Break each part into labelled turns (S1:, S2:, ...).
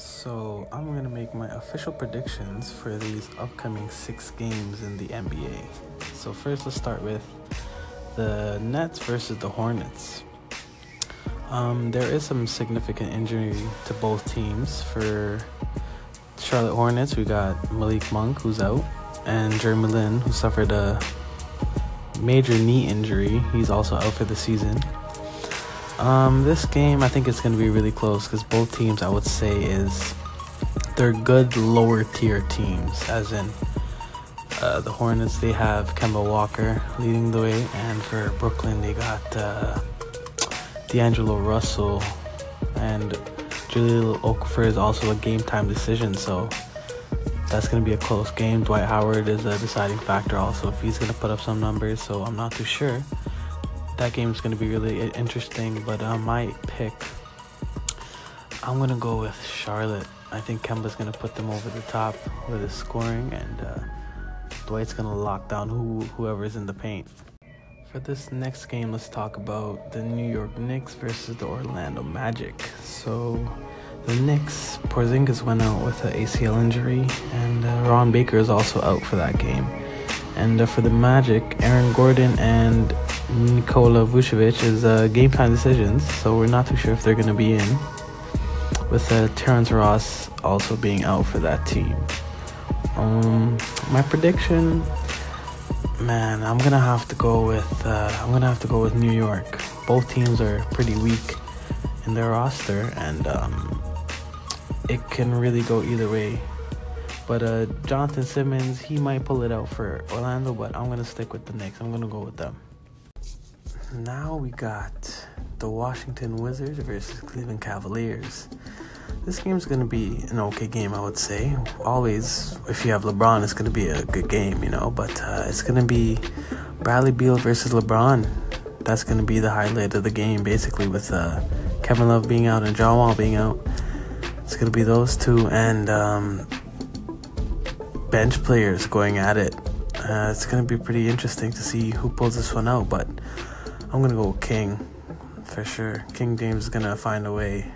S1: So, I'm going to make my official predictions for these upcoming six games in the NBA. So, first, let's start with the Nets versus the Hornets. Um, there is some significant injury to both teams. For Charlotte Hornets, we got Malik Monk, who's out, and Jeremy Lin, who suffered a major knee injury. He's also out for the season. Um, this game, I think it's going to be really close because both teams, I would say, is they're good lower tier teams. As in, uh, the Hornets, they have Kemba Walker leading the way, and for Brooklyn, they got uh, D'Angelo Russell, and Jahlil Okafor is also a game time decision. So that's going to be a close game. Dwight Howard is a deciding factor also if he's going to put up some numbers. So I'm not too sure that game is going to be really interesting. But I might pick. I'm going to go with Charlotte. I think Kemba's going to put them over the top with his scoring, and uh, Dwight's going to lock down who whoever's in the paint. For this next game, let's talk about the New York Knicks versus the Orlando Magic. So, the Knicks, Porzingis went out with an ACL injury, and uh, Ron Baker is also out for that game. And uh, for the Magic, Aaron Gordon and Nikola Vucevic is uh, game time decisions, so we're not too sure if they're going to be in. With uh, Terrence Ross also being out for that team. Um, my prediction, man, I'm gonna have to go with uh, I'm gonna have to go with New York. Both teams are pretty weak in their roster, and um, it can really go either way. But uh, Jonathan Simmons, he might pull it out for Orlando, but I'm gonna stick with the Knicks. I'm gonna go with them. Now we got the Washington Wizards versus Cleveland Cavaliers. This game's gonna be an okay game, I would say. Always, if you have LeBron, it's gonna be a good game, you know. But uh, it's gonna be Bradley Beal versus LeBron. That's gonna be the highlight of the game, basically, with uh, Kevin Love being out and John Wall being out. It's gonna be those two and um, bench players going at it. Uh, it's gonna be pretty interesting to see who pulls this one out, but I'm gonna go King for sure. King James is gonna find a way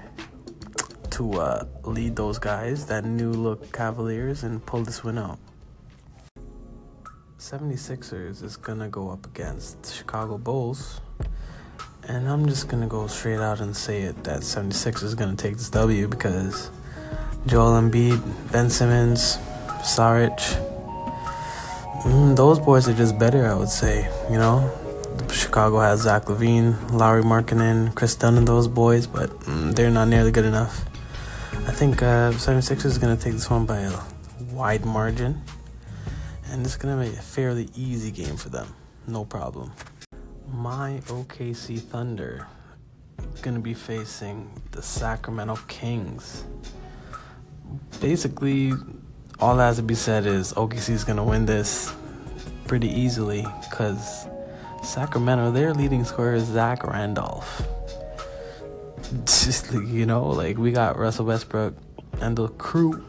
S1: to uh, lead those guys, that new look Cavaliers, and pull this win out. 76ers is gonna go up against Chicago Bulls. And I'm just gonna go straight out and say it that 76 is gonna take this W because Joel Embiid, Ben Simmons, Saric, mm, those boys are just better, I would say. You know, Chicago has Zach LaVine, Lauri Markkanen, Kris Dunn, and those boys, but mm, they're not nearly good enough. I think uh, 76ers is going to take this one by a wide margin. And it's going to be a fairly easy game for them. No problem. My OKC Thunder going to be facing the Sacramento Kings. Basically, all that has to be said is OKC is going to win this pretty easily because Sacramento, their leading scorer is Zach Randolph just you know, like we got Russell Westbrook and the crew,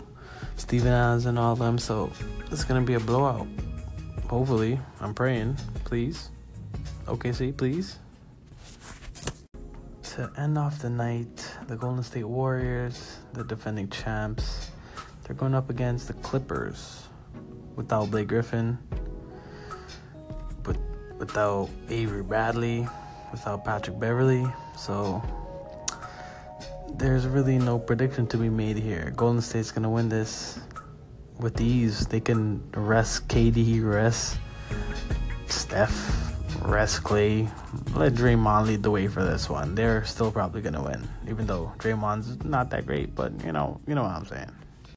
S1: Steven Adams and all of them. So it's gonna be a blowout. Hopefully, I'm praying. Please, OKC, please. To end off the night, the Golden State Warriors, the defending champs, they're going up against the Clippers without Blake Griffin, without Avery Bradley, without Patrick Beverley. So there's really no prediction to be made here. Golden State's gonna win this with ease. They can rest KD, rest Steph, rest Clay. Let Draymond lead the way for this one. They're still probably gonna win, even though Draymond's not that great. But you know, you know what I'm saying.